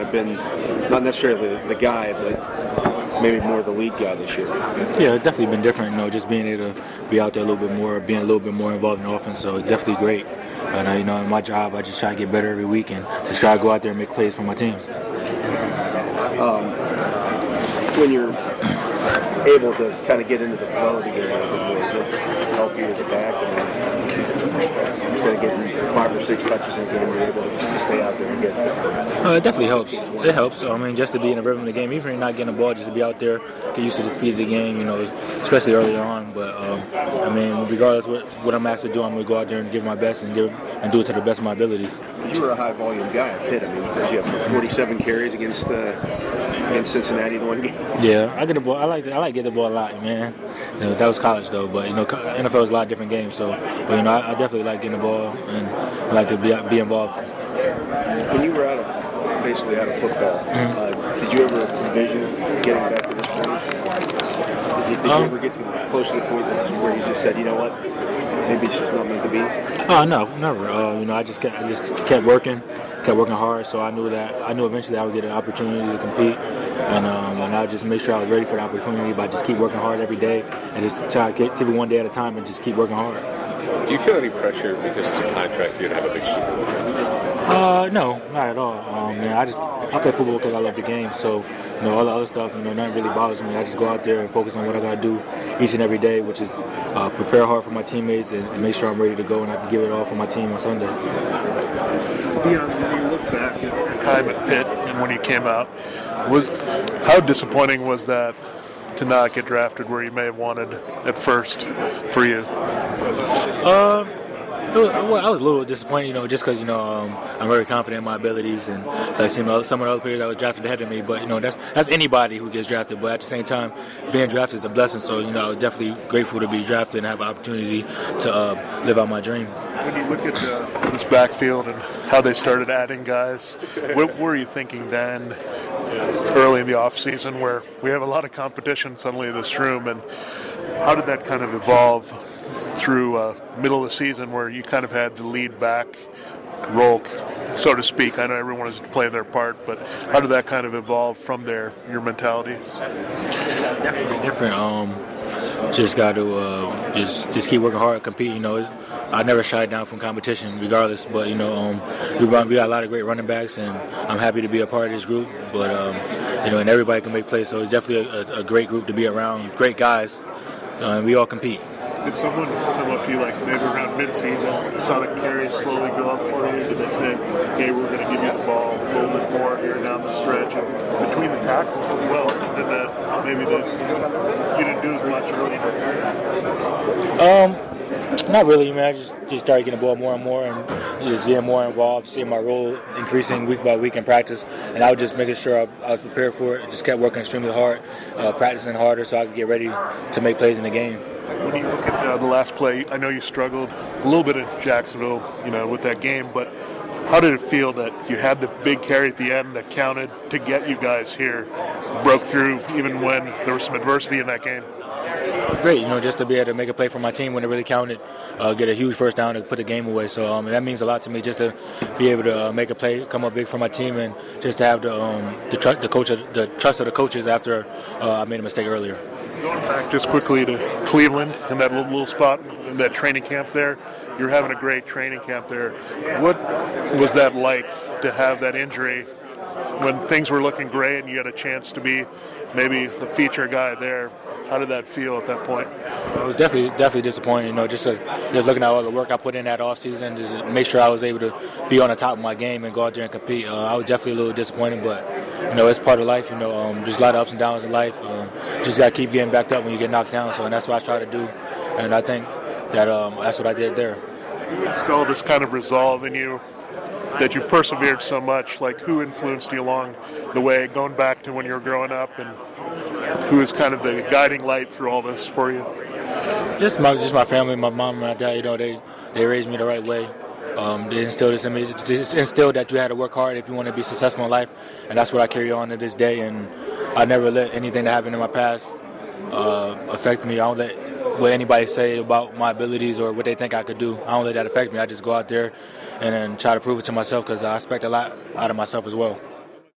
kind of been not necessarily the, the guy, but maybe more the lead guy this year. Yeah, it's definitely been different. You know, just being able to be out there a little bit more, being a little bit more involved in the offense. So it's definitely great. And uh, you know, in my job, I just try to get better every week and just try to go out there and make plays for my team. Um, when you're able to kind of get into the flow of the game a little bit more, it help you as a back? And instead of getting five or six touches in a game, you're able to stay out there and get. Uh, it definitely helps. It helps. I mean, just to be in the rhythm of the game, even if you're not getting the ball, just to be out there, get used to the speed of the game. You know, especially earlier on. But um, I mean, regardless what what I'm asked to do, I'm going to go out there and give my best and give and do it to the best of my abilities. You were a high volume guy at Pitt. I mean, you have 47 carries against uh, against Cincinnati in one game. Yeah, I get the ball. I like I like get the ball a lot, man. You know, that was college though, but you know, NFL is a lot of different games. So, but you know, I, I definitely like getting the ball and I like to be be involved. When you were out of basically out of football, mm-hmm. uh, did you ever envision getting back to this point? Did, did um, you ever get to close to the point where you just said, you know what, maybe it's just not meant to be? Oh no, never. Uh, you know, I just kept, I just kept working, kept working hard. So I knew that I knew eventually I would get an opportunity to compete, and um, and I just make sure I was ready for the opportunity by just keep working hard every day and just try to get to it one day at a time and just keep working hard. Do you feel any pressure because it's a contract for you to have a big Super Bowl? Uh, no, not at all. Um, man, I just I play football because I love the game. So, you know, all the other stuff, you know, nothing really bothers me. I just go out there and focus on what I got to do each and every day, which is uh, prepare hard for my teammates and, and, make sure I'm ready to go and I can give it all for my team on Sunday. Dion, when you look back at time at Pitt and when you came out, was how disappointing was that to not get drafted where you may have wanted at first for you? Uh, well, I was a little disappointed, you know, just because you know um, I'm very confident in my abilities, and I see some of the other players that was drafted ahead of me. But you know, that's that's anybody who gets drafted. But at the same time, being drafted is a blessing. So you know, I was definitely grateful to be drafted and have an opportunity to uh, live out my dream. When you look at uh, this backfield and how they started adding guys, what were you thinking then, early in the off season, where we have a lot of competition suddenly in this room, and how did that kind of evolve? through uh, middle of the season where you kind of had the lead back role, so to speak. I know everyone is playing their part, but how did that kind of evolve from there? Your mentality? Definitely different. Um, just got to uh, just just keep working hard, compete. You know, I never shy down from competition, regardless. But you know, um, we run, we got a lot of great running backs, and I'm happy to be a part of this group. But um, you know, and everybody can make plays, so it's definitely a, a great group to be around. Great guys, uh, and we all compete. Did someone come up to you like maybe around midseason, saw the carries slowly go up for you? Did they say, "Hey, we're going to give you the ball a little bit more here down the stretch and between the tackles as well"? Maybe that you didn't do as much Um, not really, man. I just just started getting the ball more and more, and just getting more involved, seeing my role increasing week by week in practice, and I was just making sure I, I was prepared for it. Just kept working extremely hard, uh, practicing harder, so I could get ready to make plays in the game when you look at uh, the last play, I know you struggled a little bit in Jacksonville, you know, with that game, but how did it feel that you had the big carry at the end that counted to get you guys here, broke through even when there was some adversity in that game? It was great, you know, just to be able to make a play for my team when it really counted, uh, get a huge first down to put the game away. So um, that means a lot to me just to be able to uh, make a play, come up big for my team, and just to have the um, the, tr- the coach, the trust of the coaches after uh, I made a mistake earlier. Back just quickly to Cleveland and that little, little spot, that training camp there, you're having a great training camp there. What was that like to have that injury when things were looking great and you had a chance to be maybe a feature guy there? How did that feel at that point? It was definitely definitely disappointing. You know, just uh, just looking at all the work I put in that off season, just make sure I was able to be on the top of my game and go out there and compete. Uh, I was definitely a little disappointed, but you know, it's part of life. You know, um, there's a lot of ups and downs in life. Uh, just got to keep getting backed up when you get knocked down. So, and that's what I try to do. And I think that um, that's what I did there. It's all this kind of resolve in you that you persevered so much. Like, who influenced you along the way, going back to when you were growing up, and who is kind of the guiding light through all this for you? Just my just my family, my mom and my dad. You know, they they raised me the right way. Um, they instilled this in me. They instilled that you had to work hard if you want to be successful in life, and that's what I carry on to this day. And I never let anything that happened in my past uh, affect me. I don't let what anybody say about my abilities or what they think I could do. I don't let that affect me. I just go out there and try to prove it to myself because I expect a lot out of myself as well.